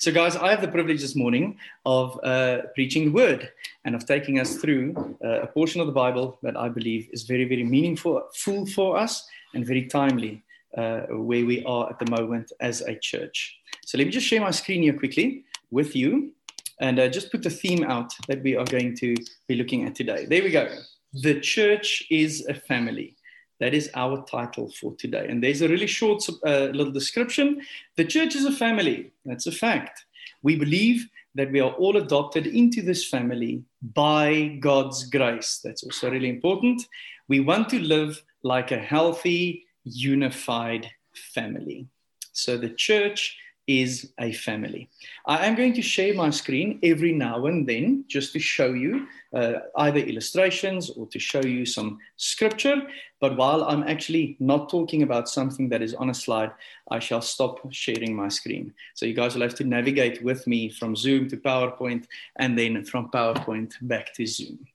So, guys, I have the privilege this morning of uh, preaching the word and of taking us through uh, a portion of the Bible that I believe is very, very meaningful full for us and very timely uh, where we are at the moment as a church. So, let me just share my screen here quickly with you and uh, just put the theme out that we are going to be looking at today. There we go. The church is a family. That is our title for today. And there's a really short uh, little description. The church is a family. That's a fact. We believe that we are all adopted into this family by God's grace. That's also really important. We want to live like a healthy, unified family. So the church is a family. I am going to share my screen every now and then just to show you uh, either illustrations or to show you some scripture. But while I'm actually not talking about something that is on a slide, I shall stop sharing my screen. So you guys will have to navigate with me from Zoom to PowerPoint and then from PowerPoint back to Zoom.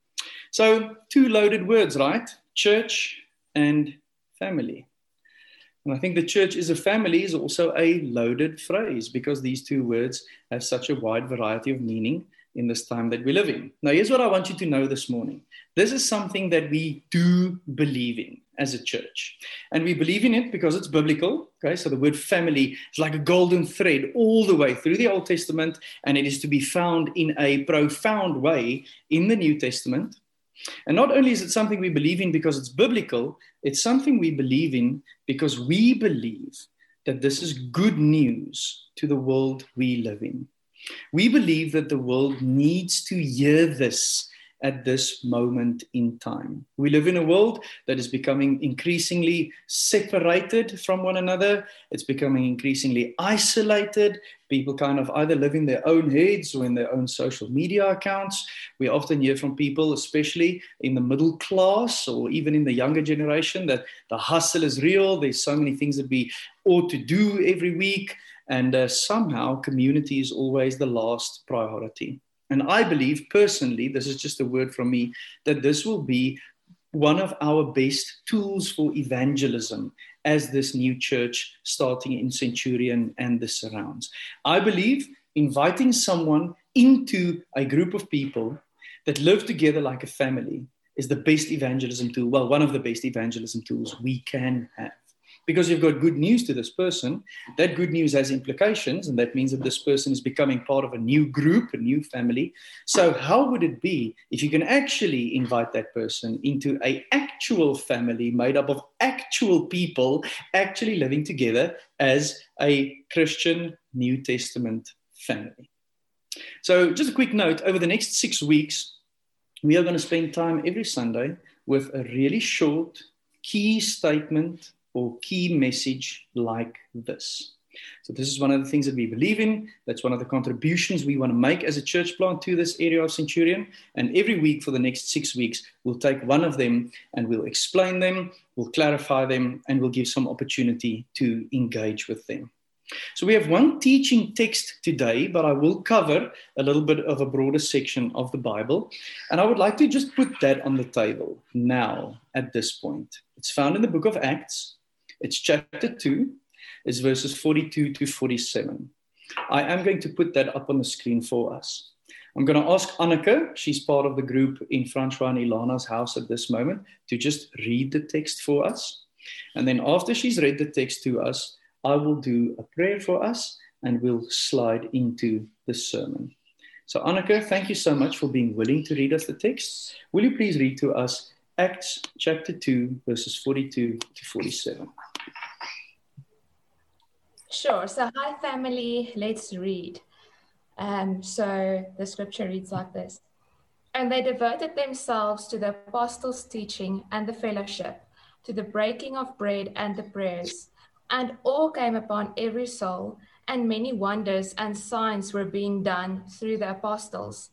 So, two loaded words, right? Church and family. And I think the church is a family is also a loaded phrase because these two words have such a wide variety of meaning in this time that we live in. Now, here's what I want you to know this morning this is something that we do believe in as a church. And we believe in it because it's biblical. Okay, so the word family is like a golden thread all the way through the Old Testament, and it is to be found in a profound way in the New Testament. And not only is it something we believe in because it's biblical, it's something we believe in because we believe that this is good news to the world we live in. We believe that the world needs to hear this at this moment in time. We live in a world that is becoming increasingly separated from one another. It's becoming increasingly isolated. People kind of either live in their own heads or in their own social media accounts. We often hear from people, especially in the middle class or even in the younger generation, that the hustle is real. There's so many things that we ought to do every week. And uh, somehow community is always the last priority. And I believe personally, this is just a word from me, that this will be one of our best tools for evangelism as this new church starting in Centurion and the surrounds. I believe inviting someone into a group of people that live together like a family is the best evangelism tool. Well, one of the best evangelism tools we can have because you've got good news to this person. That good news has implications, and that means that this person is becoming part of a new group, a new family. So, how would it be if you can actually invite that person into a actual family made up of actual people actually living together as a Christian New Testament family? So, just a quick note over the next six weeks, we are going to spend time every Sunday with a really short key statement or key message like this. So, this is one of the things that we believe in. That's one of the contributions we want to make as a church plant to this area of Centurion. And every week for the next six weeks, we'll take one of them and we'll explain them, we'll clarify them, and we'll give some opportunity to engage with them. So, we have one teaching text today, but I will cover a little bit of a broader section of the Bible. And I would like to just put that on the table now at this point. It's found in the book of Acts, it's chapter 2, it's verses 42 to 47. I am going to put that up on the screen for us. I'm going to ask Anneke, she's part of the group in Francois and Ilana's house at this moment, to just read the text for us. And then after she's read the text to us, I will do a prayer for us and we'll slide into the sermon. So, Anneke, thank you so much for being willing to read us the text. Will you please read to us Acts chapter 2, verses 42 to 47? Sure. So, hi, family. Let's read. Um, so, the scripture reads like this And they devoted themselves to the apostles' teaching and the fellowship, to the breaking of bread and the prayers. And all came upon every soul, and many wonders and signs were being done through the apostles.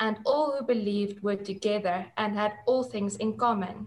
And all who believed were together and had all things in common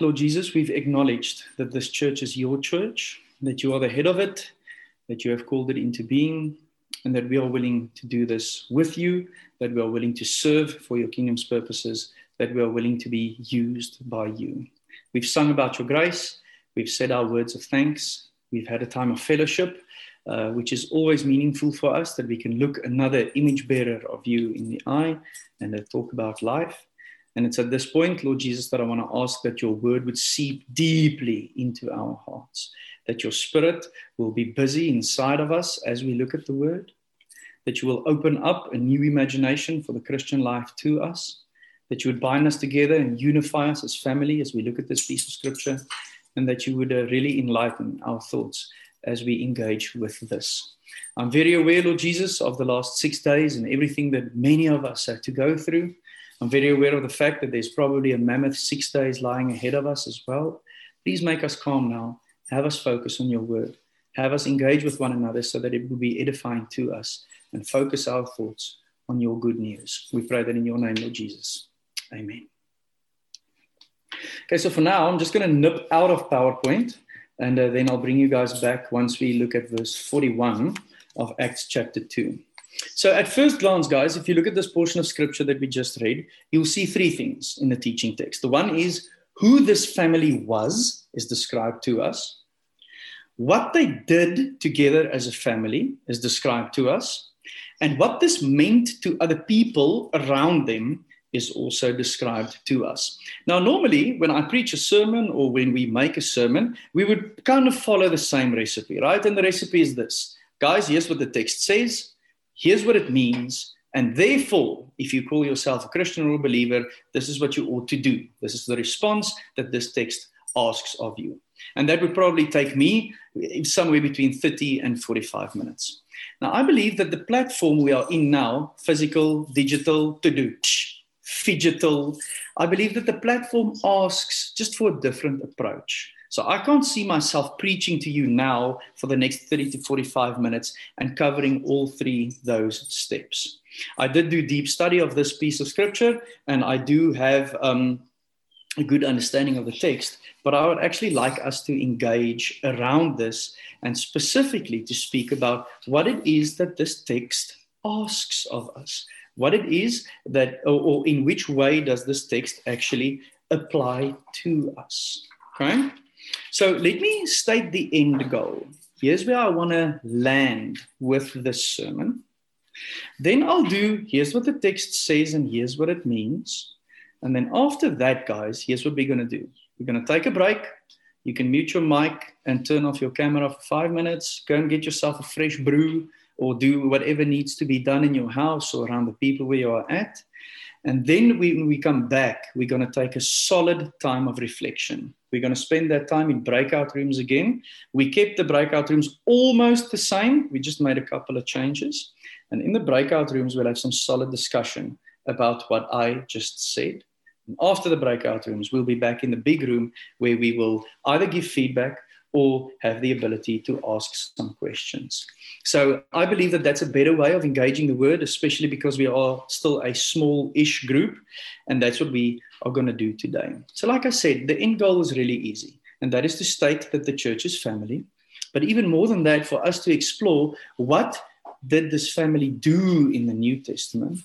Lord Jesus, we've acknowledged that this church is your church, that you are the head of it, that you have called it into being, and that we are willing to do this with you, that we are willing to serve for your kingdom's purposes, that we are willing to be used by you. We've sung about your grace, we've said our words of thanks, we've had a time of fellowship, uh, which is always meaningful for us that we can look another image bearer of you in the eye and talk about life. And it's at this point, Lord Jesus, that I want to ask that your word would seep deeply into our hearts, that your spirit will be busy inside of us as we look at the word, that you will open up a new imagination for the Christian life to us, that you would bind us together and unify us as family as we look at this piece of scripture, and that you would uh, really enlighten our thoughts as we engage with this. I'm very aware, Lord Jesus, of the last six days and everything that many of us had to go through. I'm very aware of the fact that there's probably a mammoth six days lying ahead of us as well. Please make us calm now. Have us focus on your word. Have us engage with one another so that it will be edifying to us and focus our thoughts on your good news. We pray that in your name, Lord Jesus. Amen. Okay, so for now, I'm just going to nip out of PowerPoint and uh, then I'll bring you guys back once we look at verse 41 of Acts chapter 2. So, at first glance, guys, if you look at this portion of scripture that we just read, you'll see three things in the teaching text. The one is who this family was, is described to us. What they did together as a family is described to us. And what this meant to other people around them is also described to us. Now, normally, when I preach a sermon or when we make a sermon, we would kind of follow the same recipe, right? And the recipe is this guys, here's what the text says, here's what it means. And therefore, if you call yourself a Christian or a believer, this is what you ought to do. This is the response that this text asks of you. And that would probably take me somewhere between 30 and 45 minutes. Now, I believe that the platform we are in now, physical, digital, to do, phygital. I believe that the platform asks just for a different approach. So I can't see myself preaching to you now for the next 30 to 45 minutes and covering all three those steps. I did do deep study of this piece of scripture, and I do have um, a good understanding of the text. But I would actually like us to engage around this and specifically to speak about what it is that this text asks of us what it is that, or, or in which way does this text actually apply to us. Okay? So let me state the end goal. Here's where I want to land with this sermon. Then I'll do here's what the text says and here's what it means. And then after that, guys, here's what we're going to do. We're going to take a break. You can mute your mic and turn off your camera for five minutes. Go and get yourself a fresh brew or do whatever needs to be done in your house or around the people where you are at. And then we, when we come back, we're going to take a solid time of reflection. We're going to spend that time in breakout rooms again. We kept the breakout rooms almost the same. We just made a couple of changes. And in the breakout rooms, we'll have some solid discussion about what I just said. And after the breakout rooms, we'll be back in the big room where we will either give feedback or have the ability to ask some questions. So I believe that that's a better way of engaging the word, especially because we are still a small ish group. And that's what we are going to do today. So, like I said, the end goal is really easy, and that is to state that the church is family. But even more than that, for us to explore what did this family do in the New Testament?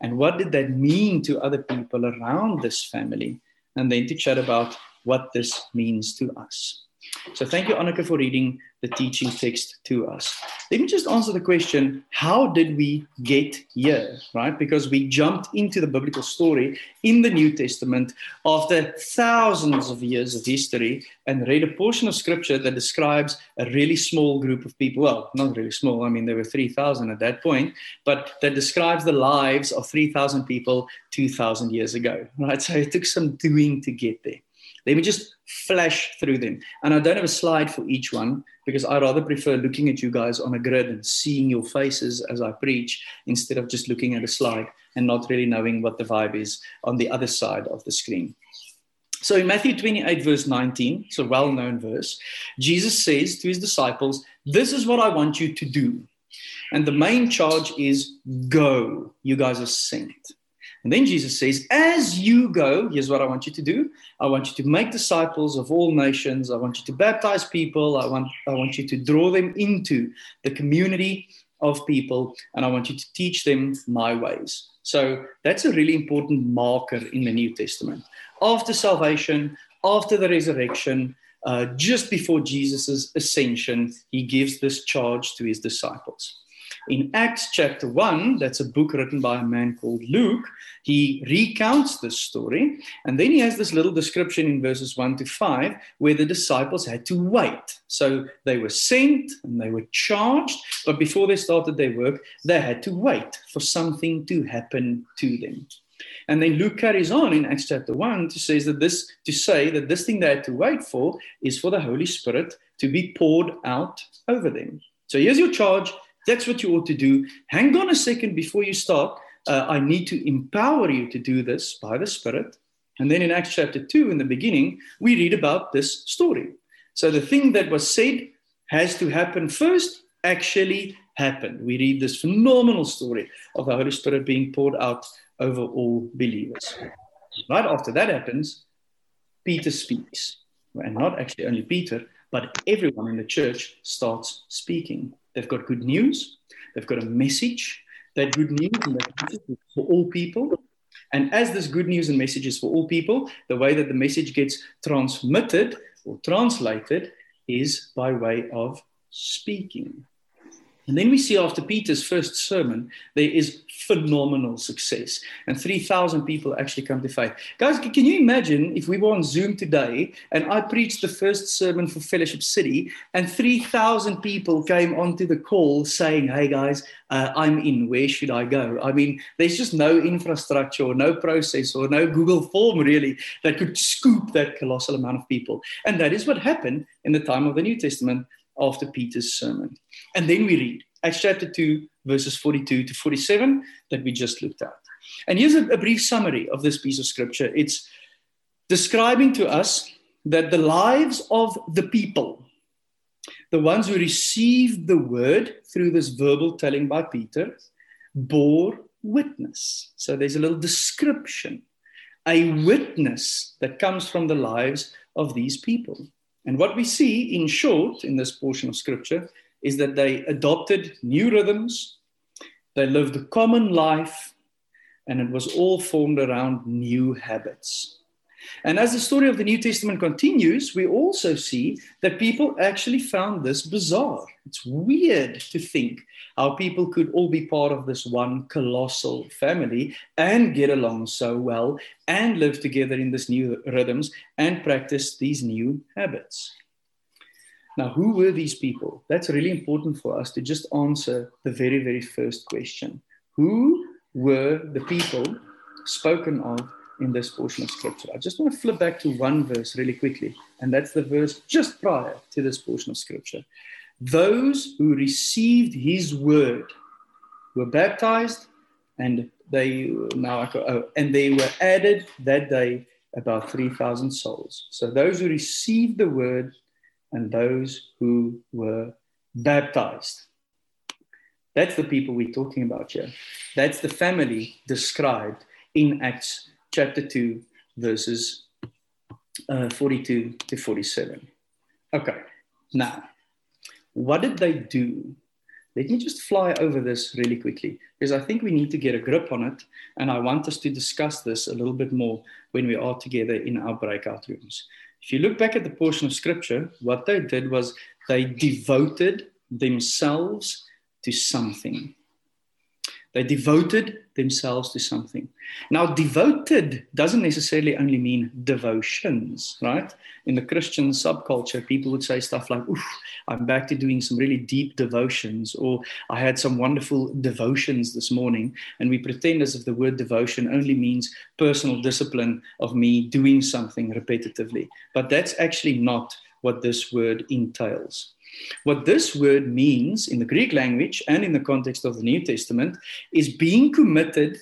And what did that mean to other people around this family? And then to chat about what this means to us. So thank you, Anneke, for reading the teaching text to us. Let me just answer the question how did we get here, right? Because we jumped into the biblical story in the New Testament after thousands of years of history and read a portion of scripture that describes a really small group of people. Well, not really small, I mean, there were 3,000 at that point, but that describes the lives of 3,000 people 2,000 years ago, right? So it took some doing to get there. Let me just flash through them. And I don't have a slide for each one because I rather prefer looking at you guys on a grid and seeing your faces as I preach instead of just looking at a slide and not really knowing what the vibe is on the other side of the screen. So in Matthew 28, verse 19, it's a well known verse, Jesus says to his disciples, This is what I want you to do. And the main charge is go. You guys are sent. And then Jesus says, As you go, here's what I want you to do. I want you to make disciples of all nations. I want you to baptize people. I want, I want you to draw them into the community of people. And I want you to teach them my ways. So that's a really important marker in the New Testament. After salvation, after the resurrection, uh, just before Jesus' ascension, he gives this charge to his disciples. In Acts chapter 1, that's a book written by a man called Luke, he recounts this story. And then he has this little description in verses 1 to 5 where the disciples had to wait. So they were sent and they were charged, but before they started their work, they had to wait for something to happen to them. And then Luke carries on in Acts chapter 1 to says that this to say that this thing they had to wait for is for the Holy Spirit to be poured out over them. So here's your charge. That's what you ought to do. Hang on a second before you start. Uh, I need to empower you to do this by the Spirit. And then in Acts chapter 2, in the beginning, we read about this story. So the thing that was said has to happen first actually happened. We read this phenomenal story of the Holy Spirit being poured out over all believers. Right after that happens, Peter speaks. And not actually only Peter, but everyone in the church starts speaking. They've got good news, they've got a message. That good news and that message is for all people. And as this good news and message is for all people, the way that the message gets transmitted or translated is by way of speaking. And then we see after Peter's first sermon, there is phenomenal success. And 3,000 people actually come to faith. Guys, can you imagine if we were on Zoom today and I preached the first sermon for Fellowship City and 3,000 people came onto the call saying, Hey guys, uh, I'm in. Where should I go? I mean, there's just no infrastructure or no process or no Google form really that could scoop that colossal amount of people. And that is what happened in the time of the New Testament after Peter's sermon. And then we read Acts chapter 2, verses 42 to 47 that we just looked at. And here's a, a brief summary of this piece of scripture it's describing to us that the lives of the people, the ones who received the word through this verbal telling by Peter, bore witness. So there's a little description, a witness that comes from the lives of these people. And what we see, in short, in this portion of scripture, is that they adopted new rhythms, they lived a common life, and it was all formed around new habits. And as the story of the New Testament continues, we also see that people actually found this bizarre. It's weird to think how people could all be part of this one colossal family and get along so well and live together in these new rhythms and practice these new habits. Now, who were these people? That's really important for us to just answer the very, very first question. Who were the people spoken of in this portion of scripture. I just want to flip back to one verse really quickly, and that's the verse just prior to this portion of scripture. Those who received his word were baptized, and they now oh, and they were added that day about 3,000 souls. So those who received the word and those who were baptized. That's the people we're talking about here. That's the family described in Acts chapter 2, verses uh, 42 to 47. Okay, now, what did they do? Let me just fly over this really quickly because I think we need to get a grip on it. And I want us to discuss this a little bit more when we are together in our breakout rooms. If you look back at the portion of scripture, what they did was they devoted themselves to something. They devoted themselves to something. Now, devoted doesn't necessarily only mean devotions, right? In the Christian subculture, people would say stuff like, Oof, I'm back to doing some really deep devotions, or I had some wonderful devotions this morning. And we pretend as if the word devotion only means personal discipline of me doing something repetitively. But that's actually not what this word entails. What this word means in the Greek language and in the context of the New Testament is being committed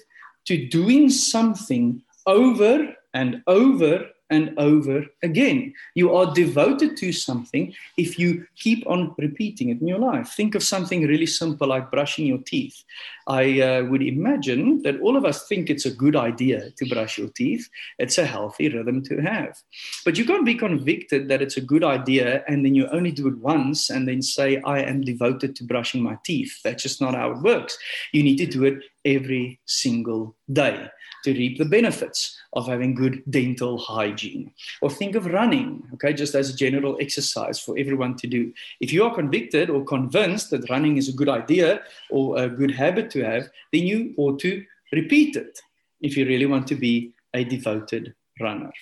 to doing something over and over and over again. You are devoted to something if you keep on repeating it in your life. Think of something really simple like brushing your teeth. I uh, would imagine that all of us think it's a good idea to brush your teeth. It's a healthy rhythm to have. But you can't be convicted that it's a good idea and then you only do it once and then say, I am devoted to brushing my teeth. That's just not how it works. You need to do it every single day to reap the benefits of having good dental hygiene. Or think of running, okay, just as a general exercise for everyone to do. If you are convicted or convinced that running is a good idea or a good habit to have, then you ought to repeat it if you really want to be a devoted runner.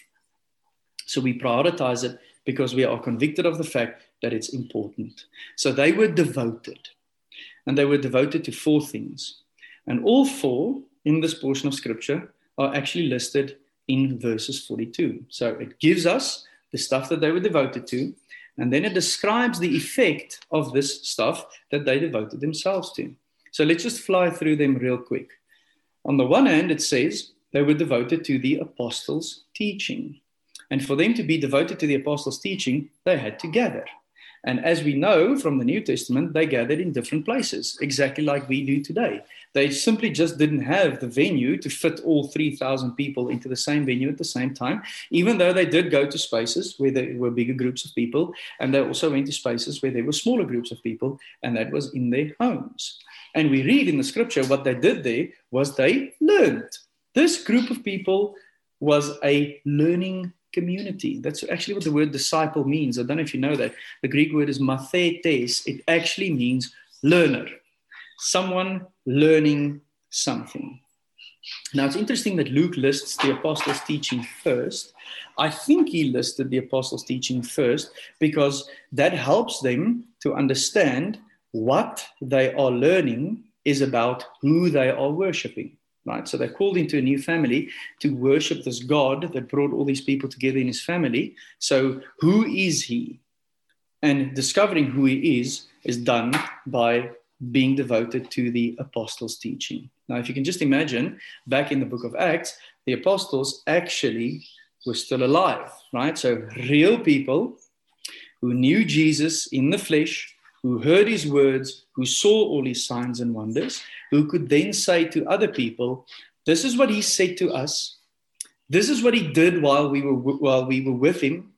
So we prioritize it because we are convicted of the fact that it's important. So they were devoted, and they were devoted to four things. And all four in this portion of scripture are actually listed in verses 42. So it gives us the stuff that they were devoted to, and then it describes the effect of this stuff that they devoted themselves to. So let's just fly through them real quick. On the one hand, it says they were devoted to the apostles' teaching. And for them to be devoted to the apostles' teaching, they had to gather. And as we know from the New Testament, they gathered in different places, exactly like we do today. They simply just didn't have the venue to fit all 3,000 people into the same venue at the same time, even though they did go to spaces where there were bigger groups of people. And they also went to spaces where there were smaller groups of people, and that was in their homes. And we read in the scripture what they did there was they learned. This group of people was a learning community. That's actually what the word disciple means. I don't know if you know that. The Greek word is mathetes. It actually means learner, someone learning something. Now, it's interesting that Luke lists the apostles' teaching first. I think he listed the apostles' teaching first because that helps them to understand what they are learning is about who they are worshiping right? So they're called into a new family to worship this God that brought all these people together in his family. So who is he? And discovering who he is is done by being devoted to the apostles' teaching. Now, if you can just imagine, back in the book of Acts, the apostles actually were still alive, right? So real people who knew Jesus in the flesh, who heard his words, who saw all his signs and wonders, who could then say to other people, This is what he said to us. This is what he did while we were, while we were with him.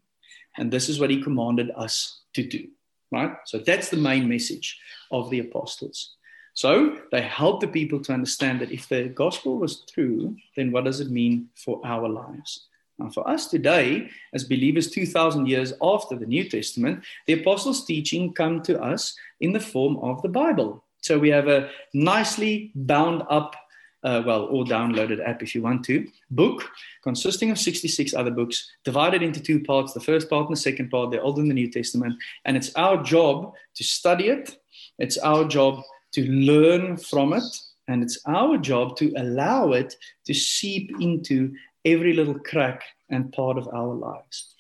And this is what he commanded us to do. Right? So that's the main message of the apostles. So they help the people to understand that if the gospel was true, then what does it mean for our lives? For us today, as believers 2,000 years after the New Testament, the apostles' teaching come to us in the form of the Bible. So we have a nicely bound up, uh, well, or downloaded app if you want to, book consisting of 66 other books divided into two parts the first part and the second part, the Old and the New Testament. And it's our job to study it, it's our job to learn from it, and it's our job to allow it to seep into every little crack and part of our lives.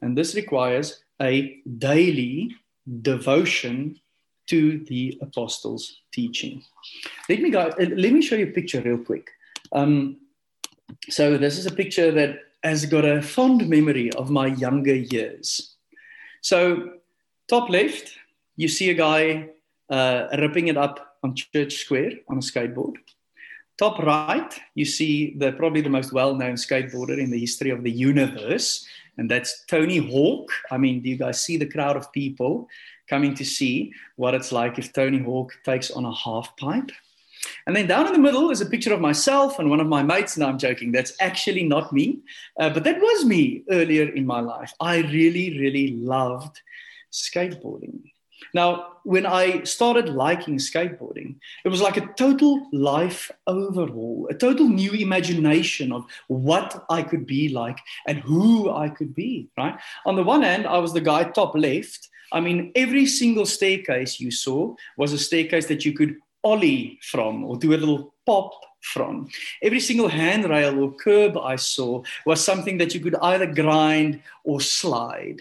And this requires a daily devotion to the apostles' teaching. Let me go. Let me show you a picture real quick. Um, so this is a picture that has got a fond memory of my younger years. So top left, you see a guy uh, ripping it up on Church Square on a skateboard. Top right, you see the probably the most well-known skateboarder in the history of the universe, and that's Tony Hawk. I mean, do you guys see the crowd of people coming to see what it's like if Tony Hawk takes on a half pipe? And then down in the middle is a picture of myself and one of my mates. And I'm joking, that's actually not me, uh, but that was me earlier in my life. I really, really loved skateboarding. Now, when I started liking skateboarding, it was like a total life overhaul, a total new imagination of what I could be like and who I could be, right? On the one hand, I was the guy top left. I mean, every single staircase you saw was a staircase that you could ollie from or do a little pop from. Every single handrail or curb I saw was something that you could either grind or slide.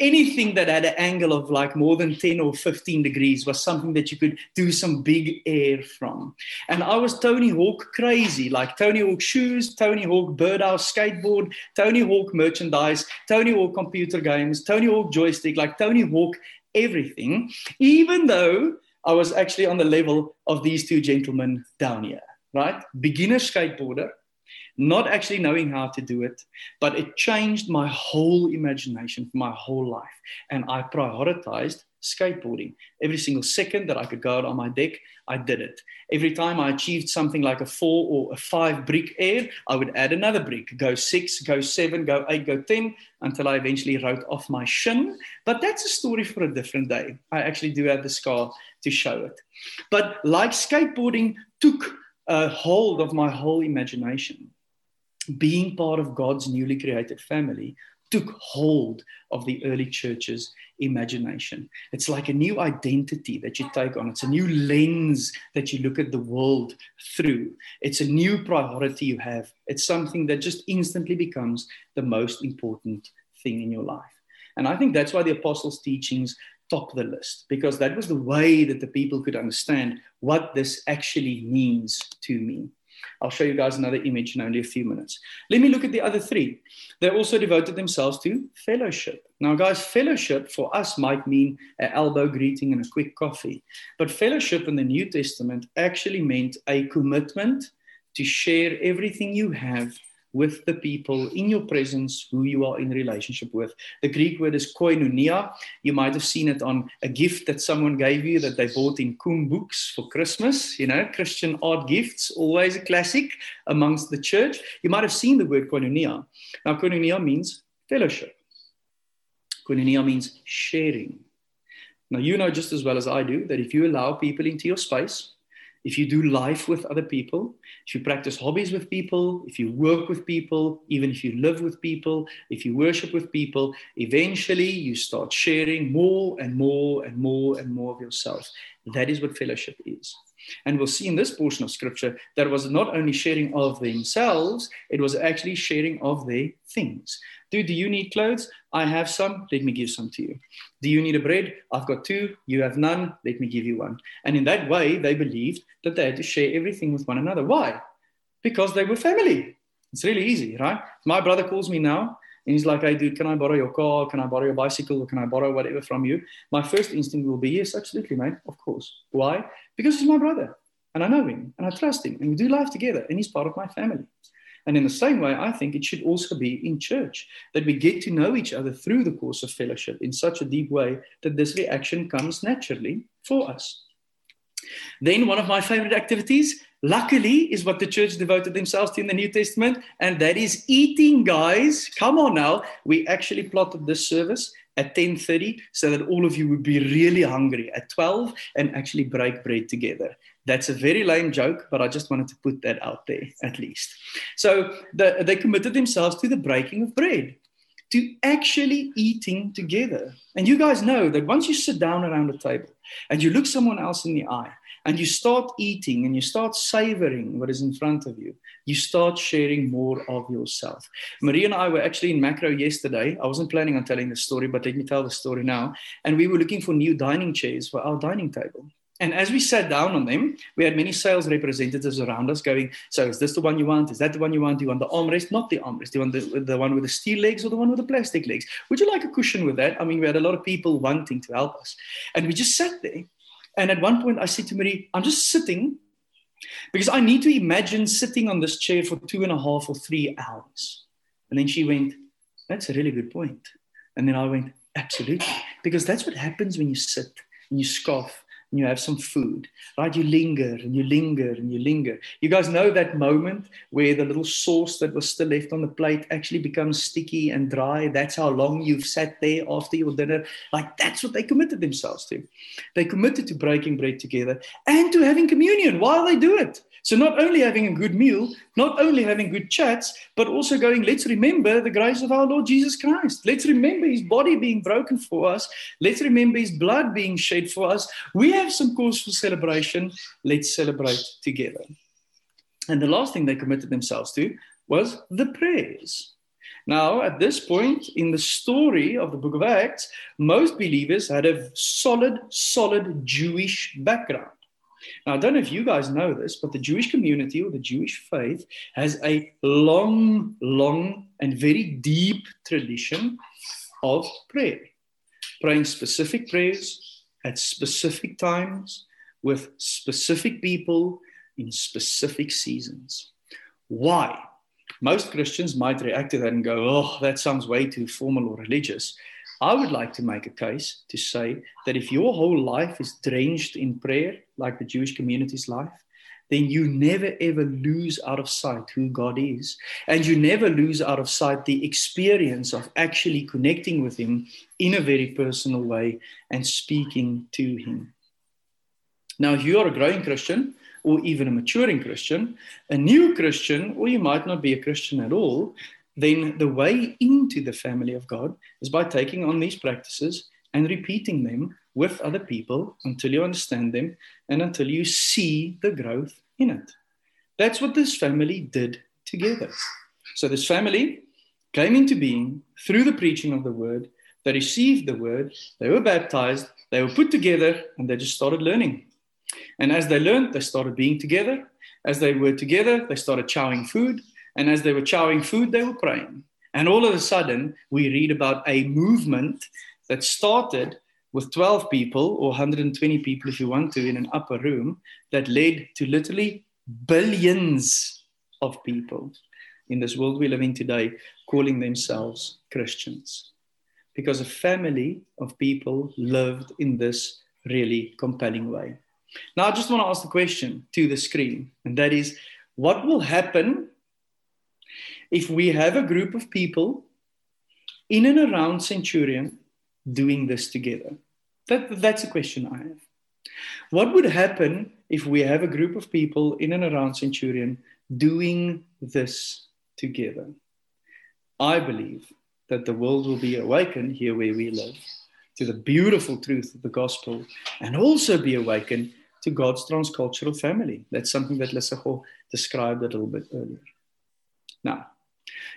Anything that had an angle of like more than 10 or 15 degrees was something that you could do some big air from. And I was Tony Hawk crazy, like Tony Hawk shoes, Tony Hawk birdhouse skateboard, Tony Hawk merchandise, Tony Hawk computer games, Tony Hawk joystick, like Tony Hawk everything, even though I was actually on the level of these two gentlemen down here right? Beginner skateboarder, not actually knowing how to do it, but it changed my whole imagination for my whole life. And I prioritized skateboarding. Every single second that I could go out on my deck, I did it. Every time I achieved something like a four or a five brick air, I would add another brick, go six, go seven, go eight, go 10, until I eventually wrote off my shin. But that's a story for a different day. I actually do have the scar to show it. But like skateboarding took a hold of my whole imagination. Being part of God's newly created family took hold of the early church's imagination. It's like a new identity that you take on, it's a new lens that you look at the world through. It's a new priority you have. It's something that just instantly becomes the most important thing in your life. And I think that's why the apostles' teachings top the list because that was the way that the people could understand what this actually means to me. I'll show you guys another image in only a few minutes. Let me look at the other three. They also devoted themselves to fellowship. Now, guys, fellowship for us might mean an elbow greeting and a quick coffee. But fellowship in the New Testament actually meant a commitment to share everything you have with the people in your presence who you are in relationship with. The Greek word is koinonia. You might have seen it on a gift that someone gave you that they bought in CUM books for Christmas. You know, Christian art gifts, always a classic amongst the church. You might have seen the word koinonia. Now, koinonia means fellowship. Koinonia means sharing. Now, you know just as well as I do that if you allow people into your space, if you do life with other people, if you practice hobbies with people, if you work with people, even if you live with people, if you worship with people, eventually you start sharing more and more and more and more of yourself. That is what fellowship is. And we'll see in this portion of scripture that was not only sharing of themselves, it was actually sharing of their things. Dude, do you need clothes? I have some. Let me give some to you. Do you need a bread? I've got two. You have none. Let me give you one. And in that way, they believed that they had to share everything with one another. Why? Because they were family. It's really easy, right? My brother calls me now he's like, hey, dude, can I borrow your car? Can I borrow your bicycle? Can I borrow whatever from you? My first instinct will be, yes, absolutely, mate. Of course. Why? Because he's my brother and I know him and I trust him and we do life together and he's part of my family. And in the same way, I think it should also be in church that we get to know each other through the course of fellowship in such a deep way that this reaction comes naturally for us. Then, one of my favorite activities, luckily, is what the church devoted themselves to in the New Testament, and that is eating, guys. Come on now. We actually plotted this service at 10:30 so that all of you would be really hungry at 12 and actually break bread together. That's a very lame joke, but I just wanted to put that out there at least. So the, they committed themselves to the breaking of bread, to actually eating together. And you guys know that once you sit down around a table and you look someone else in the eye and you start eating and you start savoring what is in front of you, you start sharing more of yourself. Marie and I were actually in Makro yesterday. I wasn't planning on telling the story, but let me tell the story now. And we were looking for new dining chairs for our dining table. And as we sat down on them, we had many sales representatives around us going, So, is this the one you want? Is that the one you want? Do you want the armrest? Not the armrest. Do you want the, the one with the steel legs or the one with the plastic legs? Would you like a cushion with that? I mean, we had a lot of people wanting to help us. And we just sat there. And at one point, I said to Marie, I'm just sitting because I need to imagine sitting on this chair for two and a half or three hours. And then she went, That's a really good point. And then I went, Absolutely. Because that's what happens when you sit and you scoff and you have some food, right? You linger and you linger and you linger. You guys know that moment where the little sauce that was still left on the plate actually becomes sticky and dry. That's how long you've sat there after your dinner. Like that's what they committed themselves to. They committed to breaking bread together and to having communion while they do it. So, not only having a good meal, not only having good chats, but also going, let's remember the grace of our Lord Jesus Christ. Let's remember his body being broken for us. Let's remember his blood being shed for us. We have some cause for celebration. Let's celebrate together. And the last thing they committed themselves to was the prayers. Now, at this point in the story of the book of Acts, most believers had a solid, solid Jewish background. Now, I don't know if you guys know this, but the Jewish community or the Jewish faith has a long, long, and very deep tradition of prayer, praying specific prayers at specific times with specific people in specific seasons. Why? Most Christians might react to that and go, oh, that sounds way too formal or religious. I would like to make a case to say that if your whole life is drenched in prayer, like the Jewish community's life, then you never ever lose out of sight who God is. And you never lose out of sight the experience of actually connecting with Him in a very personal way and speaking to Him. Now, if you are a growing Christian, or even a maturing Christian, a new Christian, or you might not be a Christian at all, then the way into the family of God is by taking on these practices and repeating them with other people until you understand them and until you see the growth in it. That's what this family did together. So, this family came into being through the preaching of the word. They received the word, they were baptized, they were put together, and they just started learning. And as they learned, they started being together. As they were together, they started chowing food. And as they were chowing food, they were praying. And all of a sudden, we read about a movement that started with 12 people or 120 people, if you want to, in an upper room that led to literally billions of people in this world we live in today calling themselves Christians. Because a family of people lived in this really compelling way. Now, I just want to ask the question to the screen, and that is what will happen if we have a group of people in and around Centurion doing this together? That, that's a question I have. What would happen if we have a group of people in and around Centurion doing this together? I believe that the world will be awakened here where we live to the beautiful truth of the gospel and also be awakened to God's transcultural family. That's something that Lesego described a little bit earlier. Now,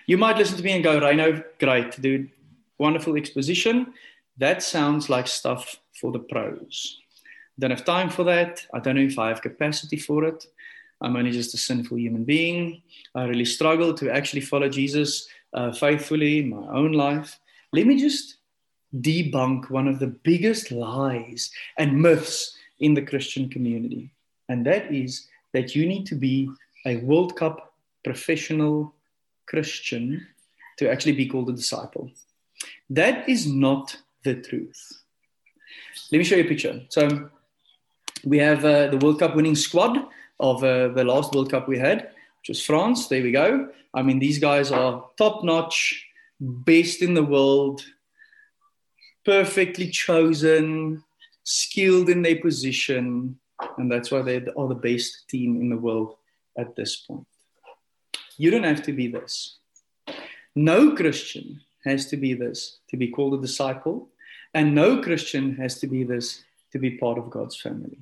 you might listen to me and go, Rhino, great, dude, wonderful exposition. That sounds like stuff for the pros. Don't have time for that. I don't know if I have capacity for it. I'm only just a sinful human being. I really struggle to actually follow Jesus uh, faithfully in my own life. Let me just debunk one of the biggest lies and myths in the Christian community. And that is that you need to be a World Cup professional Christian to actually be called a disciple. That is not the truth. Let me show you a picture. So we have uh, the World Cup winning squad of uh, the last World Cup we had, which was France. There we go. I mean, these guys are top notch, best in the world, perfectly chosen, skilled in their position, and that's why they are the best team in the world at this point. You don't have to be this. No Christian has to be this to be called a disciple, and no Christian has to be this to be part of God's family.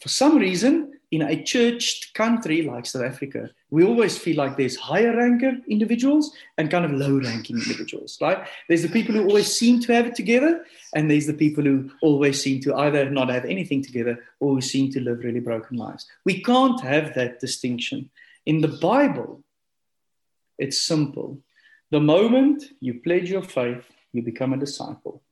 For some reason, in a churched country like South Africa, we always feel like there's higher ranker individuals and kind of low ranking individuals, right? There's the people who always seem to have it together, and there's the people who always seem to either not have anything together or who seem to live really broken lives. We can't have that distinction. In the Bible, it's simple. The moment you pledge your faith, you become a disciple.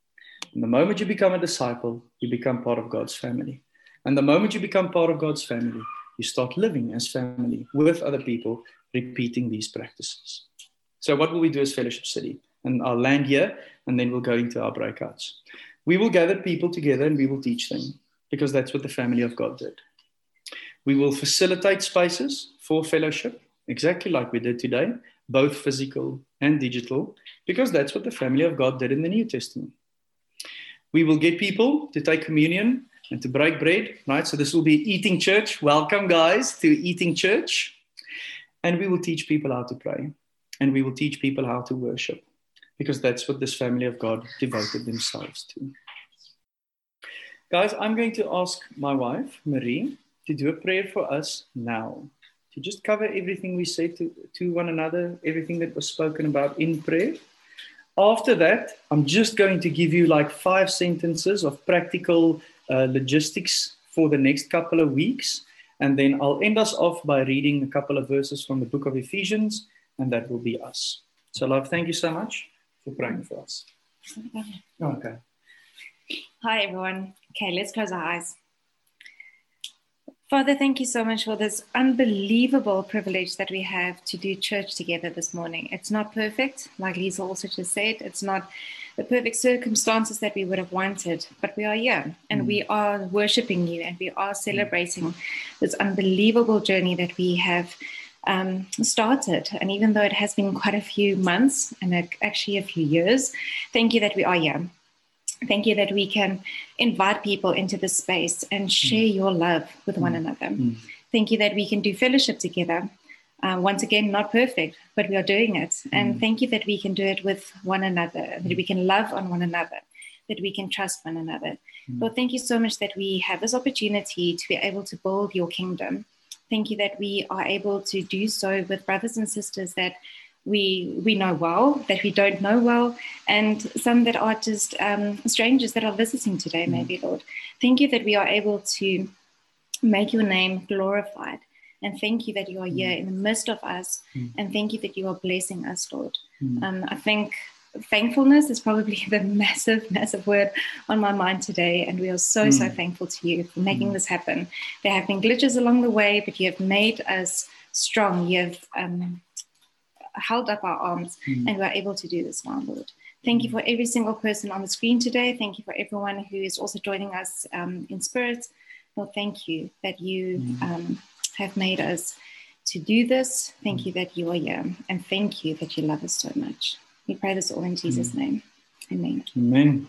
And the moment you become a disciple, you become part of God's family. And the moment you become part of God's family, you start living as family with other people, repeating these practices. So, what will we do as Fellowship City? And I'll land here and then we'll go into our breakouts. We will gather people together and we will teach them because that's what the family of God did. We will facilitate spaces for fellowship, exactly like we did today, both physical and digital, because that's what the family of God did in the New Testament. We will get people to take communion and to break bread, right? So this will be Eating Church. Welcome, guys, to Eating Church. And we will teach people how to pray and we will teach people how to worship because that's what this family of God devoted themselves to. Guys, I'm going to ask my wife, Marie, to do a prayer for us now, to just cover everything we said to, to one another, everything that was spoken about in prayer. After that, I'm just going to give you like five sentences of practical uh, logistics for the next couple of weeks. And then I'll end us off by reading a couple of verses from the book of Ephesians, and that will be us. So, love, thank you so much for praying for us. Okay. Hi, everyone. Okay, let's close our eyes. Father, thank you so much for this unbelievable privilege that we have to do church together this morning. It's not perfect, like Lisa also just said. It's not the perfect circumstances that we would have wanted, but we are here and mm. we are worshiping you and we are celebrating mm. this unbelievable journey that we have um, started. And even though it has been quite a few months and actually a few years, thank you that we are here. Thank you that we can invite people into this space and mm. share mm. your love with mm. one another. Mm. Thank you that we can do fellowship together. Uh, once again, not perfect, but we are doing it. And mm. thank you that we can do it with one another, that we can love on one another, that we can trust one another. Mm. Lord, thank you so much that we have this opportunity to be able to build your kingdom. Thank you that we are able to do so with brothers and sisters that we we know well, that we don't know well, and some that are just um, strangers that are visiting today, mm. maybe, Lord. Thank you that we are able to make your name glorified. And thank you that you are here mm. in the midst of us. Mm. And thank you that you are blessing us, Lord. Um, I think thankfulness is probably the massive, massive word on my mind today. And we are so, mm. so thankful to you for making mm. this happen. There have been glitches along the way, but you have made us strong. You have um, held up our arms mm. and we're able to do this now, Lord. Thank you for every single person on the screen today. Thank you for everyone who is also joining us um, in spirit. Lord, thank you that you mm. um, have made us to do this. Thank mm. you that you are here. And thank you that you love us so much. We pray this all in Jesus' mm. name. Amen. Amen.